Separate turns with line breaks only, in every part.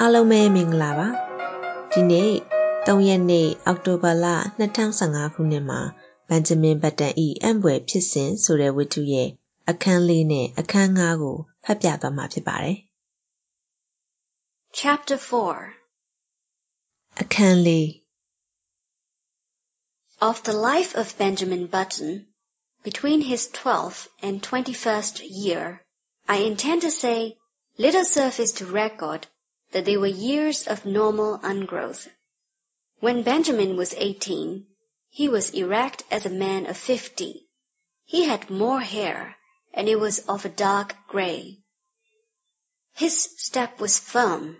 အားလုံးပဲမင်္ဂလာပါဒီနေ့3ရက်နေ့အောက်တိုဘာလ2015ခုနှစ်မှာဘန်ဂျမင်ဘတ်တန်ဤအံ့ဘွယ်ဖြစ်စဉ်ဆိုတဲ့ဝတ္ထုရဲ့အခန်းလေးနဲ့အခန်း၅ကိုဖတ်ပြသွားမှာဖြစ်ပါတယ်
Chapter 4
အခန်းလေး
Of the life of Benjamin Button between his 12th and 21st year I intend to say little surface to record that they were years of normal ungrowth. When Benjamin was 18, he was erect as a man of 50. He had more hair, and it was of a dark gray. His step was firm.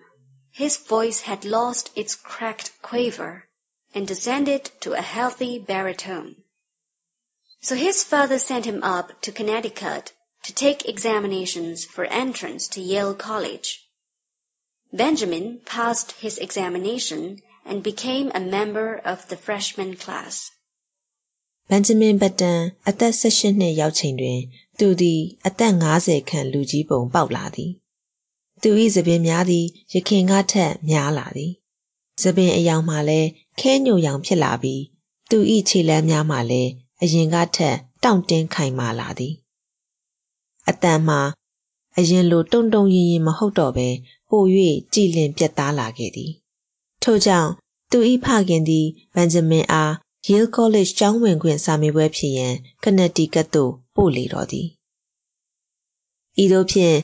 His voice had lost its cracked quaver and descended to a healthy baritone. So his father sent him up to Connecticut to take examinations for entrance to Yale College. Benjamin passed his examination and became a member of the freshman class.
ဘန်ဂျမင်ဘတ်တန်အသက်18နှစ်ရောက်ချိန်တွင် သူသည်အသက်50ခန့်လူကြီးပုံပေါက်လာသည်သူ၏သပင်များသည်ရခင်ကထက်များလာသည်သပင်အယောင်မှလည်းခဲညိုရောင်ဖြစ်လာပြီးသူ၏ခြေလမ်းများမှလည်းအရင်ကထက်တောင့်တင်းခိုင်မာလာသည်အတန်မှာအရင်လိုတုံတုံရင်ရင်မဟုတ်တော့ဘဲ ပို၍ကြည်လင်ပြတ်သားလာခဲ့သည်ထို့ကြောင့်သူ၏ဖခင်သည်ဘန်ဂျမင်အား Yale College ကျောင်းဝင်ခွင့်စာမေးပွဲဖြေရန်ကနက်တီကတ်သို့ပို့လေတော်သည်ဤသို့ဖြင့်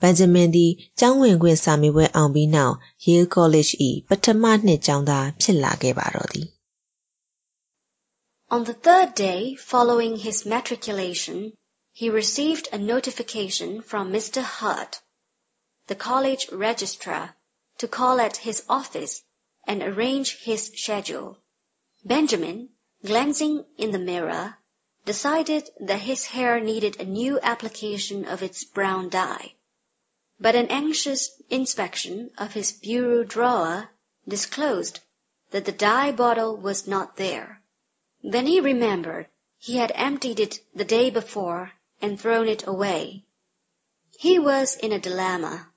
ဘန်ဂျမင်သည်ကျောင်းဝင်ခွင့်စာမေးပွဲအောင်ပြီးနောက် Yale College ၏ပထမနှစ်ကျောင်းသားဖြစ်လာခဲ့ပါတော့သည်
On the third day following his matriculation, he received a notification from Mr. Hurt the college registrar, to call at his office and arrange his schedule. Benjamin, glancing in the mirror, decided that his hair needed a new application of its brown dye. But an anxious inspection of his bureau drawer disclosed that the dye bottle was not there. Then he remembered he had emptied it the day before and thrown it away. He was in a dilemma.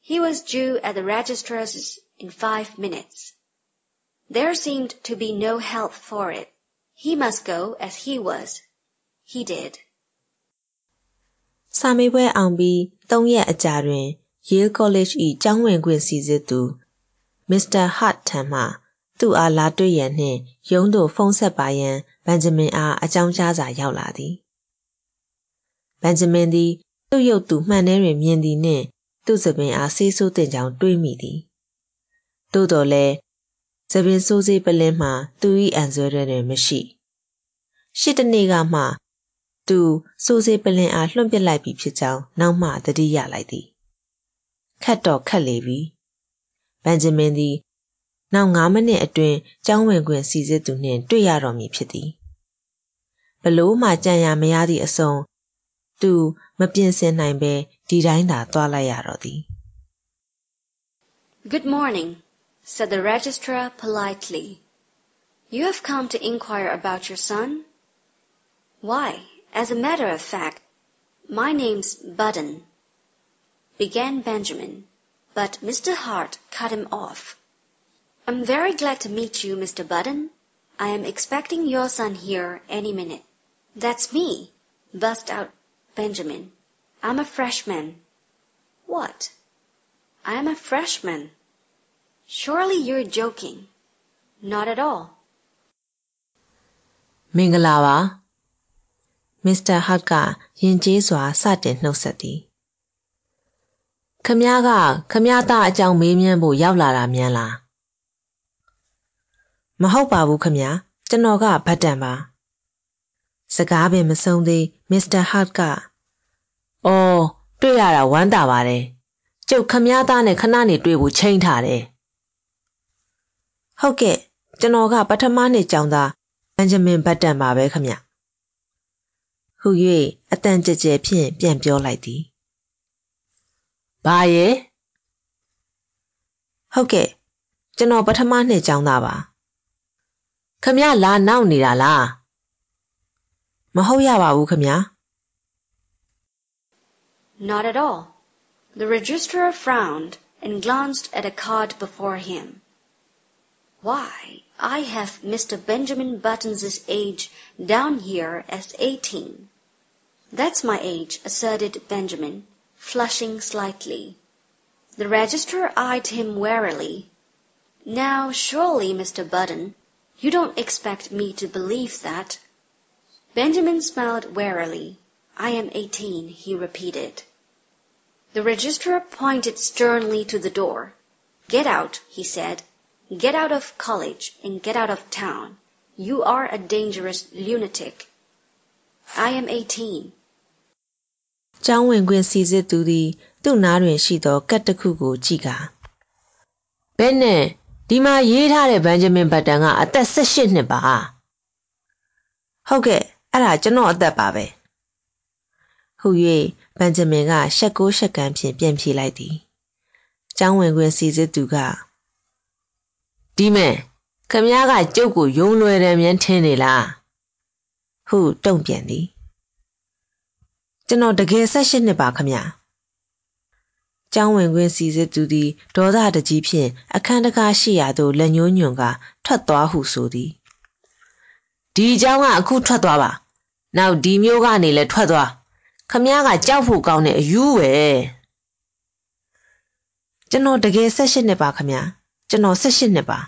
He was due at the registrar's in five minutes. There seemed to be no help for it. He must go as he was. He did.
စာမေးပွဲအောင်ပြီး၃ရက်အကြာတွင် Yale College ၏ကျောင်းဝင်ခွင့်စီစစ်သူ Mr. Hart ထံမှသူ့အားလာတွေ့ရန်နှင့်ရုံးသို့ဖုန်းဆက်ပါရန်ဘန်ဂျမင်အားအကြောင်းကြားစာရောက်လာသည်ဘန်ဂျမင်သည်သူ့ရုပ်သူမှန်ထဲတွင်မြင်သည်နှင့် သူ့သပင်အားဆေးဆိုးတင်ကြောင်းတွေးမိသည်သို့တော်လည်းသပင်ဆိုးစေးပလင်းမှာသူ၏အံဆွဲတွင်မရှိရှစ်တနေ့ကမှသူစိုးစေးပလင်းအားလွှင့်ပစ်လိုက်ပြီဖြစ်ကြောင်းနောက်မှသတိရလိုက်သည်ခတ်တော့ခတ်လေပြီဘန်ဂျမင်သည်နောက်9မိနစ်အတွင်းကျောင်းဝင်ခွင့်စီစစ်သူနှင့်တွေ့ရတော်မူဖြစ်သည်ဘလို့မှကြံရမရသည့်အစုံသူမပြင်ဆင်နိုင်ဘဲ ဒီတိုင်းသာသွားလိုက်ရတော့သည်
Good morning, said the registrar politely. You have come to inquire about your son? Why, as a matter of fact, my name's Budden, began Benjamin, but Mr. Hart cut him off. I'm very glad to meet you, Mr. Budden. I am expecting your son here any minute. That's me, burst out Benjamin. I'm a freshman. What? I'm a freshman. Surely you're joking. Not at all.
မင်္ဂလာပါမစ္စတာဟတ်ကယဉ်ကျေးစွာစတင်နှုတ်ဆက်သည်ခမည်းကခမည်းသားအကြောင်းမေးမြန်းဖို့ရောက်လာတာမြန်လားမဟုတ်ပါဘူးခမည်းကျွန်တော်ကဗတ်တန်ပါ စကားပင်မဆုံးသေးမစ္စတာဟတ်က။ အော်တွေ့ရတာဝမ်းသာပါတယ်။ကျုပ်ခမားသားနဲ့ခဏနေတွေ့ဖို့ချိန်ထားတယ်။ဟုတ်ကဲ့ကျွန်တော်ကပထမနှစ်ကျောင်းသားဘန်ဂျမင်ဘတ်တန်ပါပဲခမ။ဟူ၍အတန်ကြဲကြဲဖြင့်ပြန်ပြောလိုက်သည်။ဘာရဲ့ဟုတ်ကဲ့ကျွန်တော်ပထမနှစ်ကျောင်းသားပါ။ခမလာနောက်နေတာလား။မဟုတ်ရပါဘူးခမ။
Not at all. The registrar frowned and glanced at a card before him. Why, I have Mr. Benjamin Button's age down here as eighteen. That's my age, asserted Benjamin, flushing slightly. The registrar eyed him warily. Now, surely, Mr. Button, you don't expect me to believe that. Benjamin smiled warily. I am eighteen, he repeated. The registrar pointed sternly to the door. Get out, he said. Get out of college and get out of town. You are a dangerous lunatic. I am eighteen.
ကျောင်းဝင်ခွင့်စီစစ်သူသည်သူ့နားတွင်ရှိသောကတ်တစ်ခုကိုကြည့်ကာဘယ်နဲ့ဒီမှာရေးထားတဲ့ဘန်ဂျမင်ဘတ်တန်ကအသက်18နှစ်ပါဟုတ်ကဲ့အဲ့ဒါကျွန်တော်အသက်ပါပဲဟု၍ ဘန်ဂျမင်ကရှက်ကိုရှက်ကန်ဖြင့်ပြန်ဖြေလိုက်သည်ကျောင်းဝင်ခွင့်စီစစ်သူကဒီမဲ့ခမည်းကကျုပ်ကိုယုံလွယ်တယ်မြန်းထင်းနေလားဟုတုံ့ပြန်သည်ကျွန်တော်တကယ်၁၈နှစ်ပါခမညာကျောင်းဝင်ခွင့်စီစစ်သူသည်ဒေါသတကြီးဖြင့်အခန်းတကားရှိရာသို့လက်ညှိုးညွှန်ကထွက်သွားဟုဆိုသည်ဒီเจ้าကအခုထွက်သွားပါနောက်ဒီမျိုးကနေလည်းထွက်သွား ခမည်းကကြောက်ဖို့ကောင်းတဲ့အယူပဲကျွန်တော်တကယ်၁၈နှစ်ပါခမညာကျွန်တော်၁၈နှစ်ပါ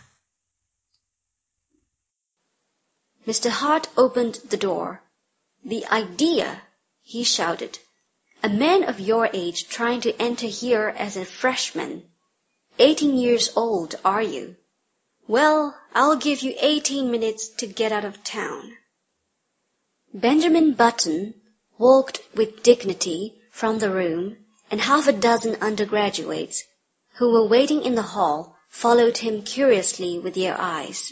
Mr. Hart opened the door. The idea, he shouted. A man of your age trying to enter here as a freshman. Eighteen years old, are you? Well, I'll give you eighteen minutes to get out of town. Benjamin Button walked with dignity from the room, and half a dozen undergraduates who were waiting in the hall followed him curiously with their eyes.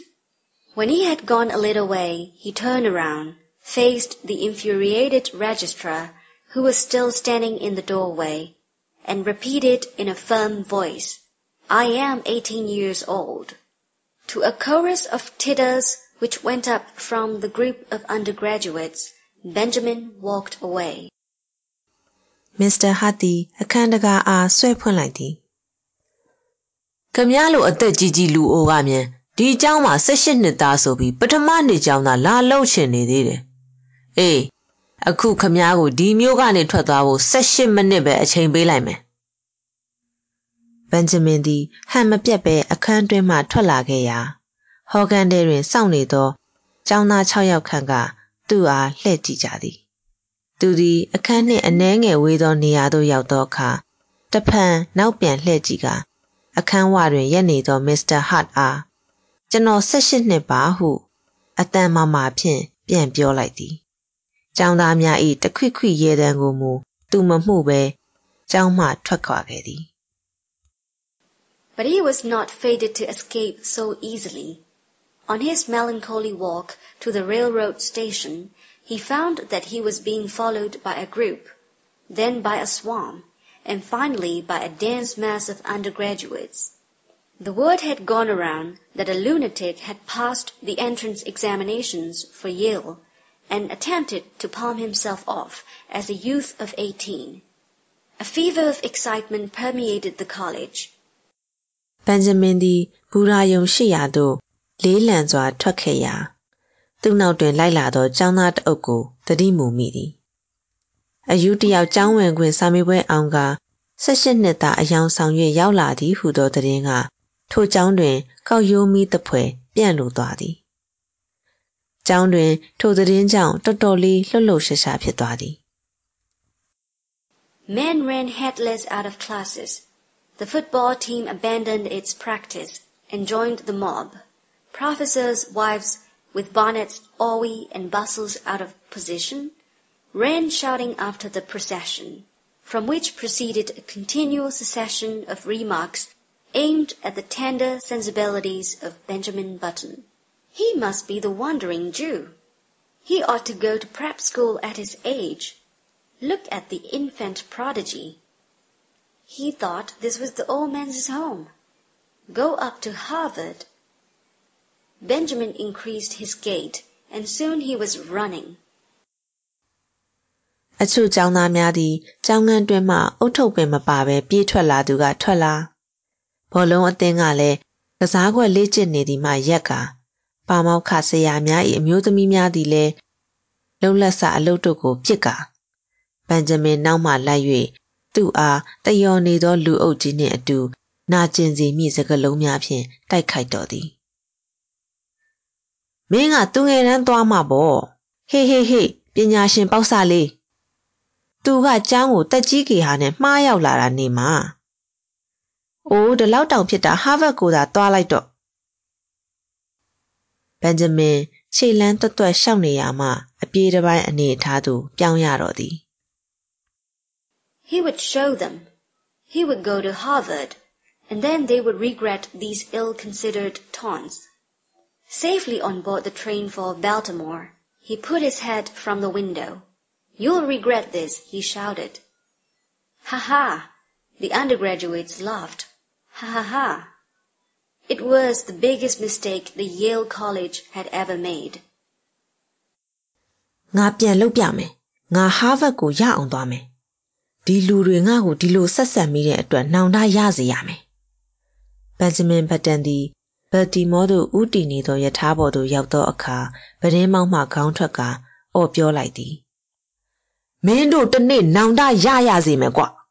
When he had gone a little way, he turned around, faced the infuriated registrar, who was still standing in the doorway, and repeated in a firm voice, I am eighteen years old. To a chorus of titters which went up from the group of undergraduates, Benjamin walked away.
Mr. Hart သည်အခန်းတကားအားဆွဲဖွင့်လိုက်သည်။ခမရလိုအသက်ကြီးကြီးလူအိုကမြန်ဒီအကြောင်းမှာ18နှစ်သားဆိုပြီးပထမနှစ်ကြောင်းသာလာလုံရှင်နေသေးတယ်။အေးအခုခမရကိုဒီမျိုးကနေထွက်သွားဖို့18မိနစ်ပဲအချိန်ပေးလိုက်မယ်။ဘန်ဂျမင်သည်ဟန်မပြတ်ပဲအခန်းတွင်းမှထွက်လာခဲ့ရာဟော်ဂန်ဒဲတွင်စောင့်နေသောကျောင်းသား6ယောက်ခန့်က သူ့အားလှည့်ကြည့်ကြသည်။သူသည် အခန်းနှင့်အနှဲငယ်ဝေးသောနေရာသို့ရောက်သောအခါတဖန်နောက်ပြန်လှည့်ကြည့်ကာအခန်းဝတွင်ရက်နေသောမစ္စတာဟတ်အားကျွန်တော်၁၈နှစ်ပါဟု အတန်မာမာဖြင့်ပြန်ပြောလိုက်သည်။ကျောင်းသားများ၏တခွိခွိရေတံကိုမူသူမမှုပဲကျောင်းမှထွက်ခွာခဲ့သည်
But he was not fated to escape so easily. On his melancholy walk to the railroad station, he found that he was being followed by a group, then by a swarm, and finally by a dense mass of undergraduates. The word had gone around that a lunatic had passed the entrance examinations for Yale and attempted to palm himself off as a youth of eighteen. A fever of excitement permeated the college.
ဘန်ဂျမင်သည်ဘူရာယုံရှိရာသို့ လေးလံစွာထွက်ခဲ့ရာသူ့နောက်တွင်လိုက်လာသောចောင်းသားတအုပ်ကိုသတိမူမိသည်အယူတယောက်ကျောင်းဝင်ခွင့်စာမေးပွဲအောင်က18နှစ်သားအယောင်ဆောင်၍ရောက်လာသည်ဟုသောသတင်းကထိုကျောင်းတွင်ကောက်ရိုးမီးတဖွဲပြန့်လိုသွားသည်။ကျောင်းတွင်ထိုသတင်းကြောင့်တော်တော်လေးလှုပ်လှုပ်ရှားရှားဖြစ်သွားသည်
Men ran headless out of classes. The football team abandoned its practice and joined the mob. Professors' wives with bonnets owy and bustles out of position ran shouting after the procession, from which proceeded a continual succession of remarks aimed at the tender sensibilities of Benjamin Button. He must be the wandering Jew. He ought to go to prep school at his age. Look at the infant prodigy. He thought this was the old man's home. Go up to Harvard. Benjamin increased his gait, and soon he was running.
အချို့ကျောင်းသားများသည်ကျောင်းငန်းတွင်မှအုတ်ထုတ်ပင်မပါဘဲပြေးထွက်လာသူကထွက်လာဘောလုံးအသင်းကလည်းကစားကွက်လေ့ကျင့်နေသည်မှရက်ကပါမောက်ခဆရာများ၏အမျိုးသမီးများသည်လည်းလှုပ်လက်စာအလုပ်တို့ကိုပြစ်ကာဘန်ဂျမင်နောက်မှလိုက်၍သူ့အားတယောနေသောလူအုပ်ကြီးနှင့်အတူနာကျင်စီမိစကလုံးများဖြင့်တိုက်ခိုက်တော်သည် မင်းကသူငယ်တန်းသွားမှာပေါ့ဟေးဟေးဟေးပညာရှင်ပေါက်စလေးသူကចောင်းကိုတက်ကြီးကေဟာနဲ့မှားရောက်လာတာနေမှာအိုးဒီလောက်တောင်ဖြစ်တာဟာဗတ်ကိုသာသွားလိုက်တော့ဘန်ဂျမင်ခြေလန်းတွတ်တွတ်ရှောက်နေရမှအပြေးတစ်ပိုင်းအနေအထားသို့ပြောင်းရတော့သည်
He would show them. He would go to Harvard, and then they would regret these ill-considered taunts. Safely on board the train for Baltimore, he put his head from the window. You'll regret this, he shouted. Ha ha! The undergraduates laughed. Ha ha ha! It was the biggest mistake the Yale College had ever made.
ငါပြန်လုပ်ပြမယ်ငါဟားဗတ်ကိုရအောင်သွားမယ်ဒီလူတွေငါ့ကိုဒီလိုဆက်ဆက်မိတဲ့အတွက်နှောင်တရစေရမယ်ဘန်ဂျမင်ဘတ်တန်သည် ဘယ်တီမောသို့ဥတီနေသောယထာဘော်သို့ ရောက်သောအခါပဒင်းမောက်မှ ခေါင်းထွက်ကအော်ပြောလိုက်သည် မင်းတို့တနေ့ နောင်တရရစေမယ်ကွ။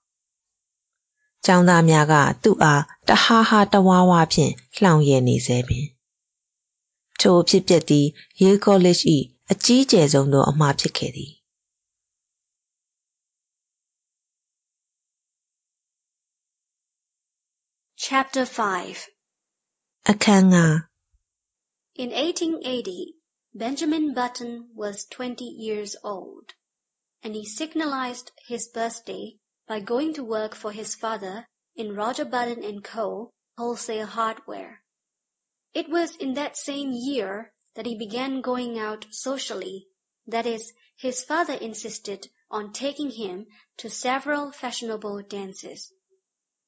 ကျောင်းသားများက သူ့အား တဟားဟားတဝါဝါဖြင့် လှောင်ရည်နေစေပင် ထိုအဖြစ်ပျက်သည်ယေကောလိပ်၏အကြီးကျယ်ဆုံးသော အမှားဖြစ်ခဲ့သည်
Chapter 5
Akanga.
In 1880, Benjamin Button was twenty years old, and he signalized his birthday by going to work for his father in Roger Button & Co. wholesale hardware. It was in that same year that he began going out socially, that is, his father insisted on taking him to several fashionable dances.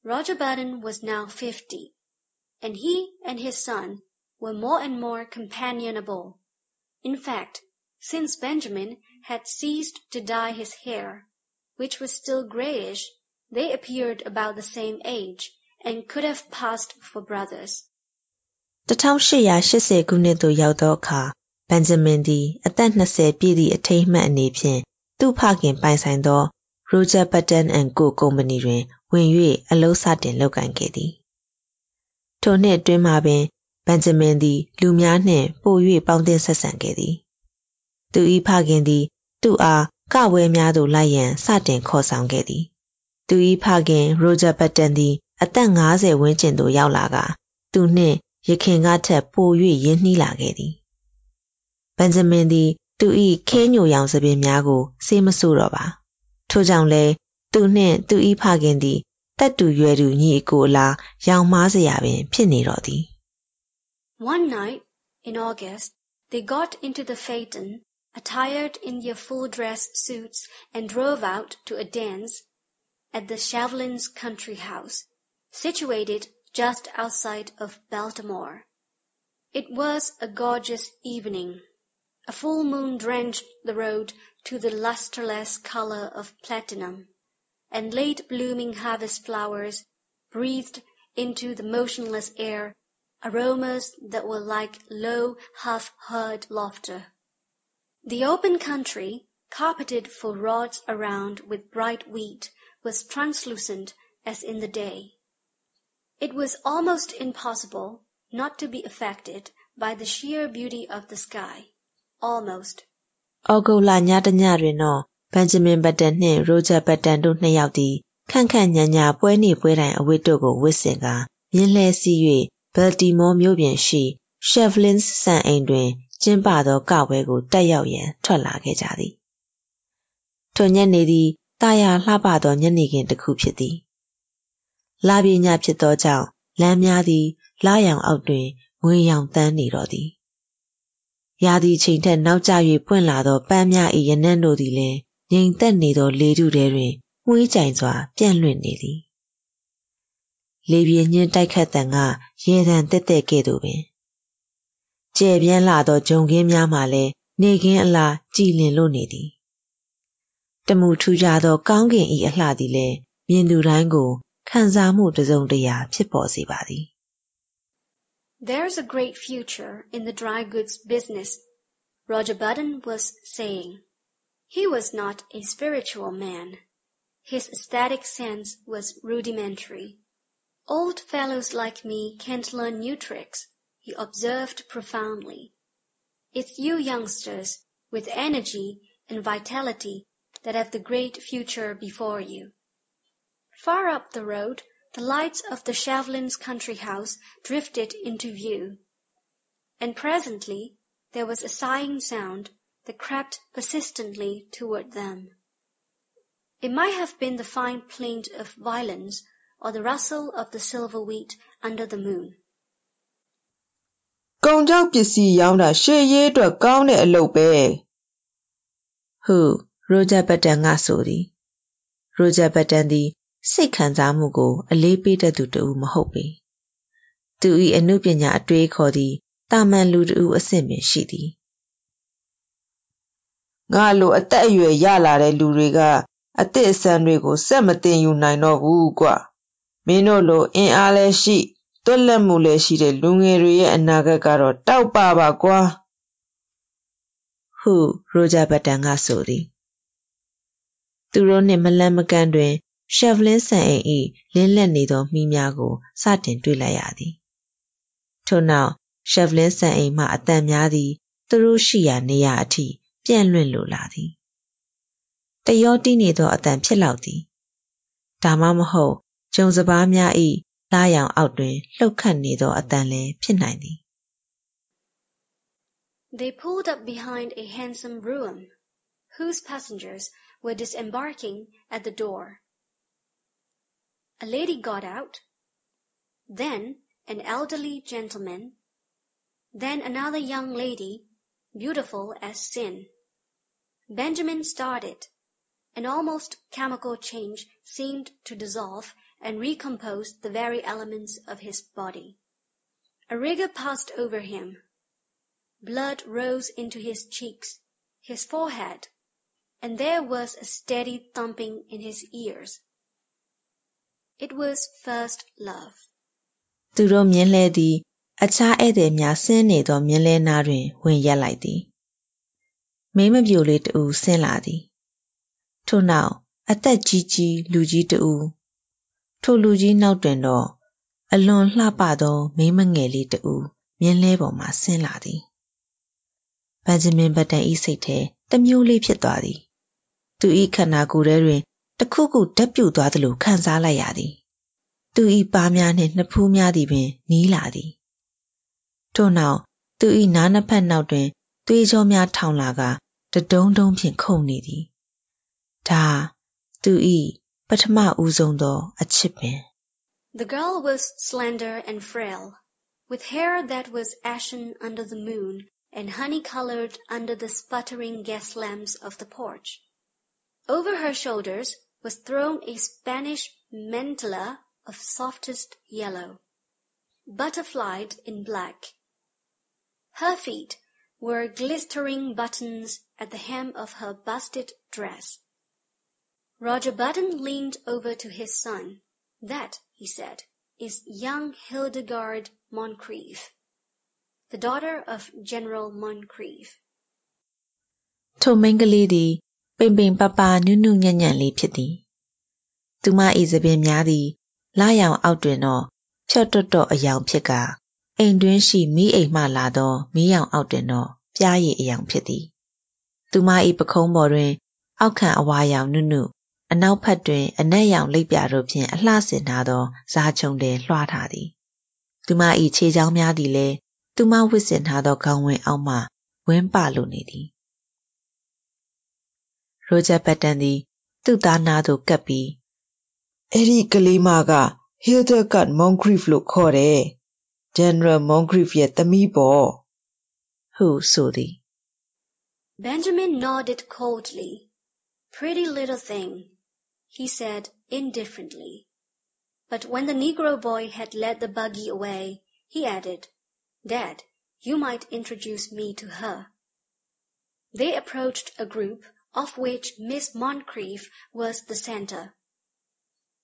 Roger Button was now fifty. and he and his son were more and more companionable. In fact, since Benjamin had ceased to dye his hair, which was still grayish, they appeared about the same age and could have passed for brothers.
1880ခုနှစ်သို့ရောက်သောအခါဘန်ဂျမင်သည်အသက်20ပြည့်သည့်အထိမ်းအမှတ်အနေဖြင့်သူ့ဖခင်ပိုင်ဆိုင်သော Roger Patton and Co ကုမ္ပဏီတွင်ဝင်၍အလုပ်စတင်လုပ်ကိုင်ခဲ့သည် ထိုနှစ်အတွင်းမှာပင်ဘန်ဂျမင်သည် လူများနှင့် ပို၍ပေါင်းသင်းဆက်ဆံခဲ့သည် သူ၏ဖခင်သည် သူ့အား ကပွဲများသို့လိုက်ရန် စတင်ခေါ်ဆောင်ခဲ့သည် သူ၏ဖခင် ရိုဂျာပတ်တန်သည် အသက်50ဝန်းကျင်သို့ရောက်လာကသူနှင့်ရခင်ကထက် ပို၍ရင်းနှီးလာခဲ့သည်ဘန်ဂျမင်သည် သူ၏ခဲညိုရောင်စပင်များကိုစေးမဆို့တော့ပါ ထို့ကြောင့်လည်း သူနှင့် သူ၏ဖခင်သည် တက်တူရွယ်တူညီအကိုအလားရောင်မားစရာပင်ဖြစ်နေတော့သည်
One night, in August, they got into the phaeton, attired in their full-dress suits, and drove out to a dance at the Shavlins' country house, situated just outside of Baltimore. It was a gorgeous evening. A full moon drenched the road to the lustreless color of platinum, and late blooming harvest flowers breathed into the motionless air aromas that were like low, half-heard laughter. The open country, carpeted for rods around with bright wheat, was translucent as in the day. It was almost impossible not to be affected by the sheer beauty of the sky. Almost.
ဩဂုတ်လညတညတွင်တော့ ဘန်ဂျမင်ဘတ်တန်နှင့် ရိုဂျာဘတ်တန်တို့နှစ်ယောက်သည် ခန့်ခန့်ညာညာပွဲနေပွဲတိုင်အဝတ်တို့ကိုဝတ်ဆင်ကာ မြင်းလှဲစီး၍ဘယ်တီမောမြို့ပြင်ရှိ Shevlins စံအိမ်တွင် ကျင်းပသောကပွဲကို တက်ရောက်ရန် ထွက်လာခဲ့ကြသည်ထိုညနေသည်တာယာလှပသောညနေခင်းတစ်ခုဖြစ်သည်လာပြညဖြစ်သောကြောင့် လမ်းများသည်လာရောင်အောက်တွင် ငွေရောင်တန်းနေတော်သည်ရာသီချိန်ထက်နောက်ကျ၍ပွင့်လာသောပန်းများ၏ရနံ့တို့သည်လည်း ငြိမ်သက်နေသော လေထုထဲတွင်ငွေးကြိုင်စွာ ပြန့်လွင့်နေသည်လေပြေညင်းတိုက်ခတ်တန်ကရေတံတက်တဲ့ကဲ့သို့ပင်ကျဲပြန်းလာသောဂျုံခင်းများမှလည်းနေခင်းအလားကြည်လင်လို့နေသည်တမှုထူကြသောကောင်းကင်ဤအလှသည်လည်းမြင်သူတိုင်းကိုခံစားမှုတစ်စုံတစ်ရာဖြစ်ပေါ်စေပါသည်
There's a great future in the dry goods business, Roger Button was saying. He was not a spiritual man. His aesthetic sense was rudimentary. Old fellows like me can't learn new tricks, he observed profoundly. It's you youngsters, with energy and vitality, that have the great future before you. Far up the road, the lights of the Shevlins' country house drifted into view, and presently there was a sighing sound that crept persistently toward them. It might have been the fine plaint of violins or the rustle of the silver wheat under the moon.
ကုန်ကြောက်ပစ္စည်းရောင်းတာရှေ့ရေးအတွက်ကောင်းတဲ့အလုပ်ပဲ
ဟုရိုဂျာဘတ်တန်ကဆိုသည်ရိုဂျာဘတ်တန်သည်စိတ်ခံစားမှုကို အလေးပေးတတ်သူတဦးမဟုတ်ပေသူ၏အမှုပညာအတွေးခေါ်သည်တာမန်လူတဦးအဆင့်ပင်ရှိသည်
ငါလို အသက်အရွယ်ရလာတဲ့လူတွေက အသစ်အဆန်းတွေကိုစက်မတင်ယူနိုင်တော့ဘူးကွ မင်းတို့လို အင်အားလည်းရှိတွက်လက်မှုလည်းရှိတဲ့ လူငယ်တွေရဲ့ အနာဂတ်ကတော့ တောက်ပပါကွာ
ဟု ရိုဂျာဘတ်တန်က ဆိုသည် သူတို့နှင့် မလန့်မကန့်တွင် ရှက်ဗလင်းဆန်အိမ်၏လင်းလက်နေသောမိများကို စတင်တွေ့လိုက်ရသည် ထို့နောက် ရှက်ဗလင်းဆန်အိမ်မှအတန်များသည် သူတို့ရှိရာနေရာအထိ ပြန့်လွင့်လိုလာသည်တယောတီးနေသောအတန်ဖြစ်လောက်သည်ဒါမှမဟုတ်ဂျုံစပားများ၏လာရောင်အောက်တွင်လှုပ်ခတ်နေသောအတန်လည်းဖြစ်နိုင်သည်
They pulled up behind a handsome brougham, whose passengers were disembarking at the door. A lady got out, then an elderly gentleman, then another young lady, beautiful as sin. Benjamin started. An almost chemical change seemed to dissolve and recompose the very elements of his body. A rigor passed over him. Blood rose into his cheeks, his forehead, and there was a steady thumping in his ears. It was first love.
သူတို့မြင်းလဲသည်အခြားဧည့်သည်များဆင်းနေသောမြင်းလဲနားတွင်ဝင်ရက်လိုက်သည် မိမပြိုလေးတူဆင်းလာသည်ထို့နောက်အသက်ကြီးကြီးလူကြီးတူထိုလူကြီးနောက်တွင်တော့အလွန်လှပသောမိမငယ်လေးတူမြင်းလဲပေါ်မှဆင်းလာသည်ဘန်ဂျမင်ဘတ်တန်ဤစိတ်ထဲတမျိုးလေးဖြစ်သွားသည်သူဤခန္ဓာကိုယ်ထဲတွင်တခုခုဓာတ်ပြုတ်သွားသလိုခံစားလိုက်ရသည်သူဤပါးများနှင့်နှစ်ဖူးများသည်ပင်နီးလာသည်ထို့နောက်သူဤနားနှစ်ဖက်နောက်တွင်သွေးကြောများထောင်လာက တဒုံဒုံဖြင့်ခုန်နေသည်ဒါသူဤပထမဦးဆုံးသောအချစ်ပင်
The girl was slender and frail, with hair that was ashen under the moon and honey-colored under the sputtering gas lamps of the porch. Over her shoulders was thrown a Spanish mantilla of softest yellow, butterflied in black. Her feet were glistering buttons at the hem of her busted dress. Roger Button leaned over to his son. That, he said, is young Hildegard Moncrief, the daughter of General Moncrief.
ထိုမိန်းကလေးသည်ပိန်ပိန်ပပနုနုညံ့ညံ့လေးဖြစ်သည်သူမ၏သပင်များသည်လာရောင်အောက်တွင်တော့ဖြော့တော့တော့အယောင်ဖြစ်ကာ အိမ်တွင်းရှိမိအိမ်မှလာသော မီးရောင်အောက်တွင်တော့ပြားရည်အယောင်ဖြစ်သည် သူမ၏ပခုံးပေါ်တွင် အောက်ခံအဝါရောင်နုနု အနောက်ဖက်တွင် အနက်ရောင်လိပ်ပြတို့ဖြင့် အလှဆင်ထားသော ဇာချုံတယ်လွှားထားသည် သူမ၏ခြေချောင်းများသည်လည်း သူမဝစ်ဆင်ထားသော ခေါင်းဝင်းအောက်မှဝင်းပလိုနေသည် ရိုဂျာဘတ်တန်သည် သူ့သားနာသို့ကပ်ပြီး
အဲ့ဒီကလေးမက Hildegard Moncrief လို့ခေါ်တယ် General Moncrief yet the
me bo. Who, Sudie?
Benjamin nodded coldly. Pretty little thing, he said indifferently. But when the Negro boy had led the buggy away, he added, "Dad, you might introduce me to her." They approached a group, of which Miss Moncrief was the center.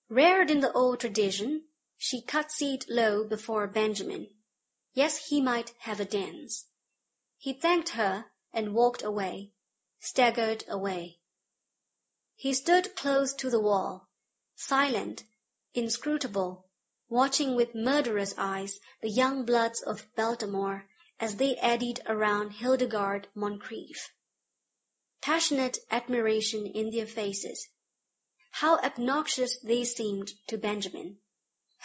Reared in the old tradition she curtsied low before Benjamin. Yes, he might have a dance. He thanked her and walked away, staggered away. He stood close to the wall, silent, inscrutable, watching with murderous eyes the young bloods of Baltimore as they eddied around Hildegard Moncrief. Passionate admiration in their faces. How obnoxious they seemed to Benjamin.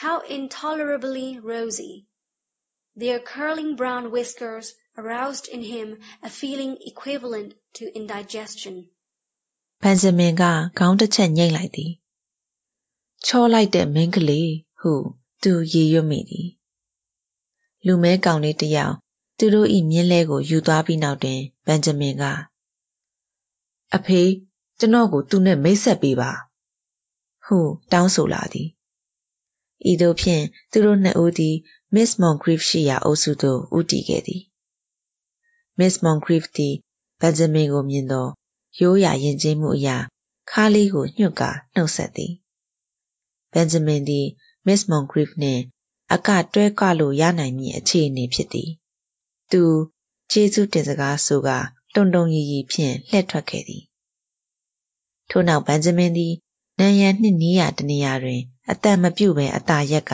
How intolerably rosy. Their curling brown whiskers aroused in him a feeling equivalent to indigestion.
ဘန်ဂျမင်ကခေါင်းတစ်ချက်ညှိလိုက်သည်ချောလိုက်တဲ့မင်းကလေးဟုသူရေရွတ်မိသည်လူမဲကောင်လေးတစ်ယောက်သူတို့၏မြင်းလဲကိုယူသွားပြီးနောက်တွင်ဘန်ဂျမင်ကအဖေကျွန်တော်ကိုသူနဲ့မိတ်ဆက်ပေးပါ ဟုတောင်းဆိုလာသည် ဤသို့ဖြင့်သူတို့နှစ်ဦးသည် Miss Moncrief ရှိရာအုပ်စုသို့ ဦးတည်ခဲ့သည် Miss Moncrief သည်ဘန်ဂျမင်ကိုမြင်သောရိုးရာယဉ်ကျေးမှုအရာခါးလေးကိုညှွတ်ကာ နှုတ်ဆက်သည်ဘန်ဂျမင်သည် Miss Moncrief နှင့် အကတွဲကလို့ရနိုင်မည့်အခြေအနေဖြစ်သည် သူ ကျေးဇူးတင်စကားဆိုကာ တုံတုံရီရီဖြင့် လှည့်ထွက်ခဲ့သည် ထို့နောက်ဘန်ဂျမင်သည် နန်ရန်နှင့်နီးရာတနေရာတွင် အသက်မပြုတ်ဘဲ အသာရက်က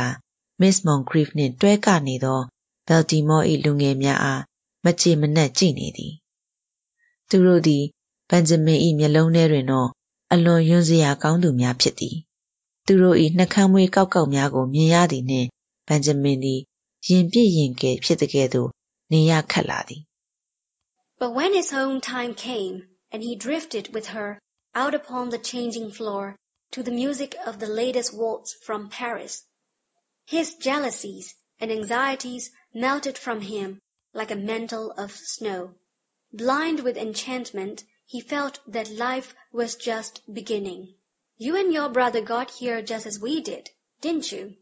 Miss Moncrief နှင့် တွဲကနေသော Baltimore ၏လူငယ်များအား မကြေမနက်ကြည့်နေသည် သူတို့သည် ဘန်ဂျမင်၏မျက်လုံးထဲတွင်တော့ အလွန်ယွန်းစရာကောင်းသူများဖြစ်သည် သူတို့၏နှကမ်းမွေးကောက်ကောက်များကို မြင်ရသည်နှင့် ဘန်ဂျမင်သည် ရင်ပြည့်ရင်ကဲဖြစ်တဲ့ကဲ့သို့ နေရခတ်လာသည်
But when his own time came and he drifted with her out upon the changing floor to the music of the latest waltz from Paris, his jealousies and anxieties melted from him like a mantle of snow. Blind with enchantment, he felt that life was just beginning. You and your brother got here just as we did, didn't you?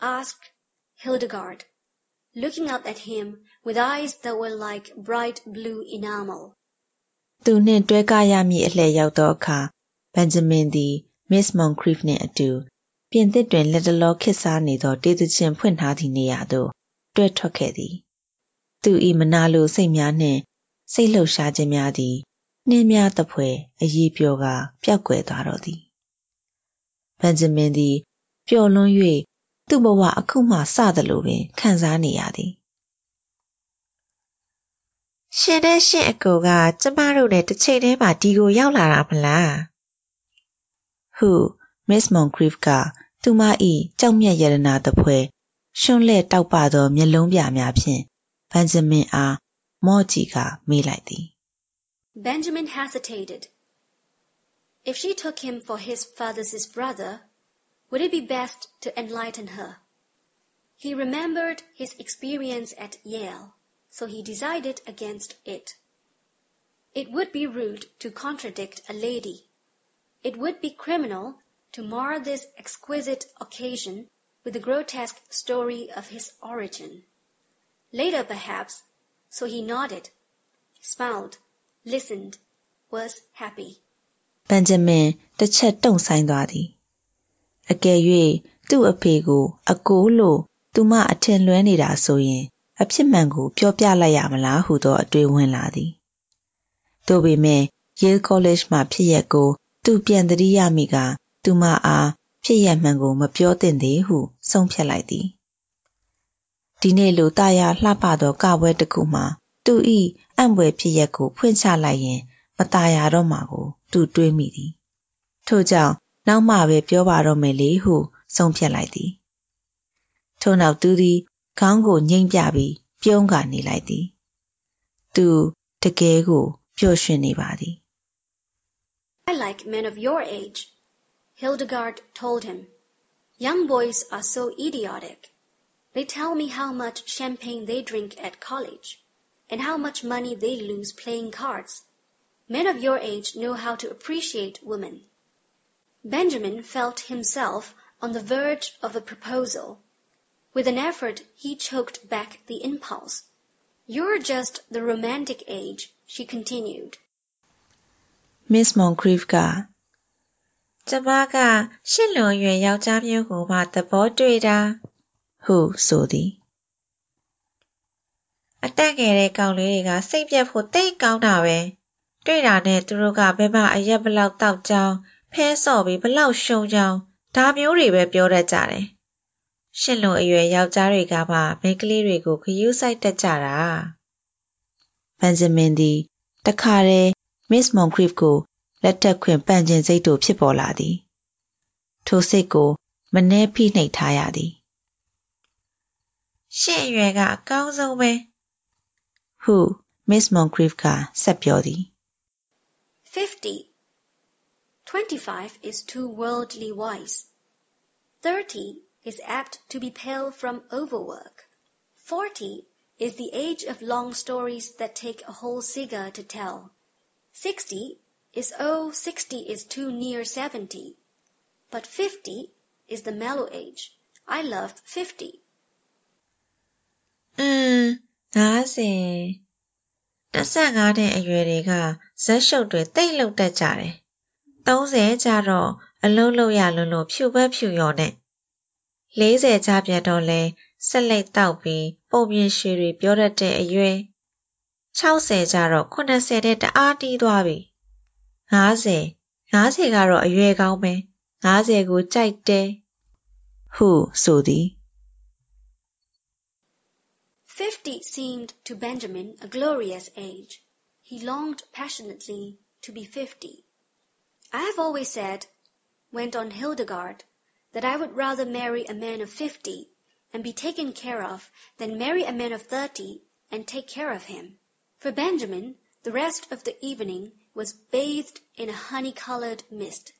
asked Hildegard, looking up at him with eyes that were like bright blue enamel.
သူနှင့်တွဲကရမည့်အလှည့်ရောက်သောအခါဘန်ဂျမင်သည် Miss Moncrief နှင့်အတူ ပြင်သစ်တွင်လက်တလောခေတ်စားနေသော တေးသချင်းဖွင့်ထားသည့်နေရာသို့ တွဲထွက်ခဲ့သည် သူ၏မနာလိုစိတ်များနှင့် စိတ်လှုပ်ရှားခြင်းများသည် နှင်းများသဖွယ် အရေးပျော်ကာ ပျောက်ကွယ်သွားတော့သည်ဘန်ဂျမင်သည် ပျော်လွန်း၍သူ့ဘဝအခုမှစသလိုပင် ခံစားနေရသည် ရှင်နဲ့ ရှင်အကိုက ကျမတို့နဲ့တစ်ချိန်တည်းမှာ ဒီကို ရောက်လာတာမလား ဟု Miss Moncrief ကသူမ၏ကြောက်မြတ်ရတနာသဖွယ်ရှွန့်လဲ့တောက်ပသောမျက်လုံးပြများဖြင့်ဘန်ဂျမင်အားမော့ကြီးကမေးလိုက်သည်
Benjamin hesitated. If she took him for his father's brother, would it be best to enlighten her? He remembered his experience at Yale, so he decided against it. It would be rude to contradict a lady. It would be criminal to mar this exquisite occasion with the grotesque story of his origin. Later, perhaps, so he nodded, smiled, listened, was happy.
ဘန်ဂျမင်တစ်ချက်တုံ့ဆိုင်သွားသည်အကယ်၍သူ့အဖေကို အကိုလို့သူမအထင်လွဲနေတာဆိုရင် အဖြစ်မှန်ကို ပြောပြလိုက်ရမလားဟုသောအတွေးဝင်လာသည်သို့ပေမဲ့ Yale College မှာဖြစ်ရက်ကို သူပြန်သတိရမိကသူမအားဖြစ်ရမှန်ကိုမပြောသင့်သေးဟုဆုံးဖြတ်လိုက်သည်ဒီနေ့လိုတာယာလှပသောကပွဲတစ်ခုမှာသူ၏အံ့ဖွယ်ဖြစ်ရက်ကိုဖွင့်ချလိုက်ရင်မตายရတော့မှာကိုသူတွေးမိသည်ထို့ကြောင့်နောက်မှပဲပြောပါတော့မယ်လေဟုဆုံးဖြတ်လိုက်သည်ထို့နောက်သူသည်ခေါင်းကိုငိမ့်ပြပြီးပြုံးကနေလိုက်သည်သူတကယ်ကိုပျော်ရွှင်နေပါသည်
I like men of your age, Hildegard told him. Young boys are so idiotic. They tell me how much champagne they drink at college. and how much money they lose playing cards. Men of your age know how to appreciate women. Benjamin felt himself on the verge of a proposal. With an effort, he choked back the impulse. You're just the romantic age, she continued.
Miss Moncrief က
ကျမက ရှစ်လွန်ရွယ်ယောက်ျားမျိုးကိုမှ သဘောတွေ့တာ
ဟု ဆိုသည်
အတက်ငယ်တဲ့ ကောင်လေးတွေက စိတ်ပြက်ဖို့တိတ်ကောင်းတာပဲ တွေ့တာနဲ့ သူတို့က ဘယ်မှာ အရက်ဘလောက်တောက်ကြောင်း ဖဲဆော့ပြီးဘလောက်ရှုံကြောင်း ဒါမျိုးတွေပဲ ပြောတတ်ကြတယ် ရှစ်လွန်အရွယ်ယောက်ျားတွေကမှ မိန်းကလေးတွေကိုခရူးဆိုင်တတ်ကြတာ
ဘန်ဂျမင်သည် တခါတည်း မစ်မွန်ခရစ်ကိုလက်ထက်ခွင်ပန့်ကျင်စိတ်တို့ဖြစ်ပေါ်လာသည်ထိုစိတ်ကိုမနှဲဖိနှိပ်ထားရသည်
ရှင့်အရွယ်ကအကောင်းဆုံးပဲ
ဟုမစ်မွန်ခရစ်ကဆက်ပြောသည်
50 25 is too worldly wise 30 is apt to be pale from overwork 40 is the age of long stories that take a whole cigar to tell 60 is oh 60 is too near 70 but 50 is the mellow age i love 50
อืม50 25နှစ်အရွယ်တွေကဇက်ရှုပ်တွေတိတ်လုတ်တတ်ကြတယ်30ကျတော့အလုံးလုံးရလွန်းလို့ဖြူဘက်ဖြူရော်နဲ့40ကျပြန်တော့လဲဆက်လက်တောက်ပြီးပုံပြင်ရွှေတွေပြောတတ်တဲ့အရွယ် 60ကျတော့80တဲ့တအားတီးသွားပြီ50 50ကတော့အရွယ်ကောင်းပဲ50ကိုကြိုက်တယ်
ဟုဆိုသည်
Fifty seemed to Benjamin a glorious age. He longed passionately to be fifty. I have always said, went on Hildegard, that I would rather marry a man of fifty and be taken care of than marry a man of thirty and take care of him. For Benjamin, the rest of the evening was bathed in a honey-colored mist.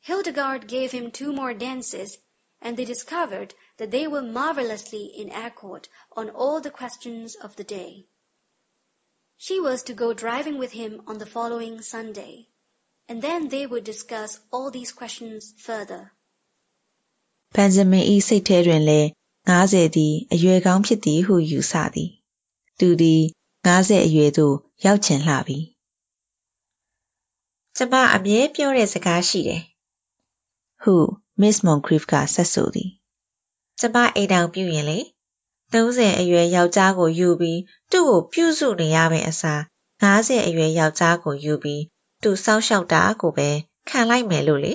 Hildegard gave him two more dances and they discovered that they were marvelously in accord on all the questions of the day. She was to go driving with him on the following Sunday, and then they would discuss all these questions further.
ဘန်ဂျမင်၏စိတ်ထဲတွင်လည်း90သည်အရွယ်ကောင်းဖြစ်သည်ဟုယူဆသည်။သူသည် 90အရွယ်သို့ ရောက်ချင်လှပြီ။
ကျမ အမြဲပြောတဲ့စကားရှိတယ်။
ဟု မစ္စမွန်ခရစ်ကဆက်ဆိုသည်
ကျမအိမ်တောင်ပြုရင်လေ30အရွယ်ယောက်ျားကိုယူပြီးသူ့ကိုပြုစုနေရမယ့်အစား50အရွယ်ယောက်ျားကိုယူပြီးသူစောက်ရှောက်တာကိုပဲခံလိုက်မယ်လို့လေ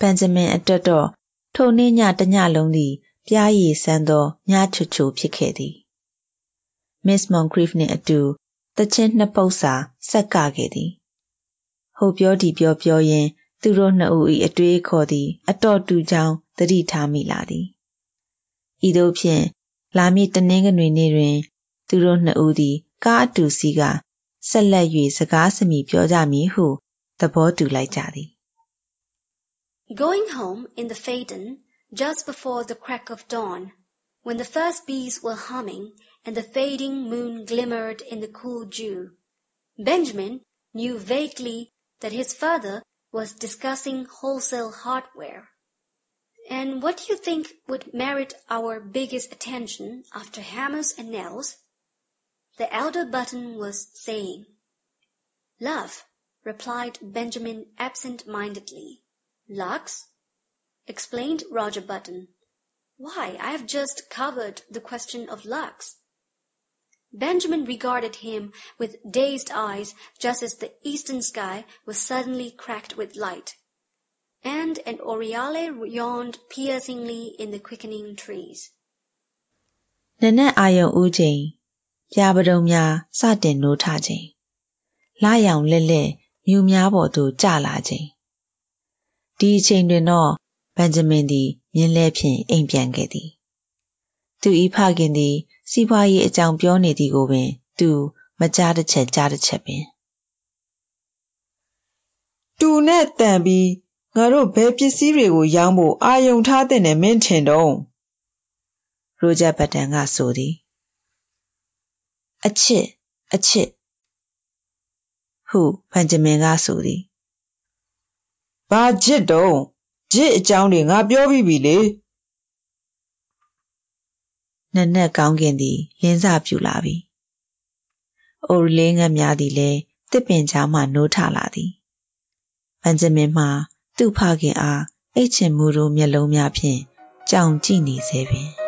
ဘန်ဂျမင်အတွက်တော့ထိုနေ့ညတညလုံးသည် ပြားရည်ဆန်းသောညချွတ်ချိုဖြစ်ခဲ့သည် မစ္စမွန်ခရစ်နှင့်အတူတချင်းနှစ်ပုတ်စာဆက်ကခဲ့သည်ဟိုပြောဒီပြောပြောရင်းသူတို့နှစ်ဦး၏အတွေးအခေါ်သည် အတော်တူကြောင်းသတိထားမိလာသည်ဤသို့ဖြင့်လာမည့်တနင်္ဂနွေနေ့တွင် သူတို့နှစ်ဦးသည် ကားအတူစီးကဆက်လက်၍စကားစမြည်ပြောကြမည်ဟုသဘောတူလိုက်ကြသည်
Going home in the Phaeton just before the crack of dawn, when the first bees were humming and the fading moon glimmered in the cool dew, Benjamin knew vaguely that his father was discussing wholesale hardware. And what do you think would merit our biggest attention after hammers and nails? The elder Button was saying. Love, replied Benjamin absent-mindedly. Lux? explained Roger Button. Why, I have just covered the question of Lux. Benjamin regarded him with dazed eyes just as the eastern sky was suddenly cracked with light, and an oriole yawned piercingly in the quickening trees.
နနက်အာယုံဦးချိန်ပြာပတုံများစတင်နိုးထချိန်လာရောင်လက်လက်မြူများပေါ်သို့ကျလာချိန်ဒီအချိန်တွင်တော့ဘန်ဂျမင်သည် မြင်းလဲဖြင့် အိမ်ပြန်ခဲ့သည်သူဤဖခင်သည် စီးပွားရေးအကြောင်းပြောနေသည်ကိုပင် သူ မကြားတစ်ချက်ကြားတစ်ချက်ပင်
တူနဲ့တန်ပြီးငါတို့ဘယ်ပစ္စည်းတွေကိုရောင်းဖို့အာယုံထားတဲ့နဲ့မင်းထင်တော့
ရိုဂျာဘတ်တန်ကဆိုသည်အချစ်အချစ်ဟုဘန်ဂျမင်ကဆိုသည်
ဘာဂျစ်တော့ ဂျစ်အကြောင်းတွေငါပြောပြီးပြီလေ
နက်နက်ကောင်းကင်သည်လင်းစပြူလာပြီ။အိုရီလေးငတ်များသည်လည်းတစ်ပင်ကြားမှနိုးထလာသည်။ဘန်ဂျမင်မှာသူ့ဖခင်အားအိတ်ချင်မှုတို့မျက်လုံးများဖြင့်ကြောင်ကြည့်နေစေပင်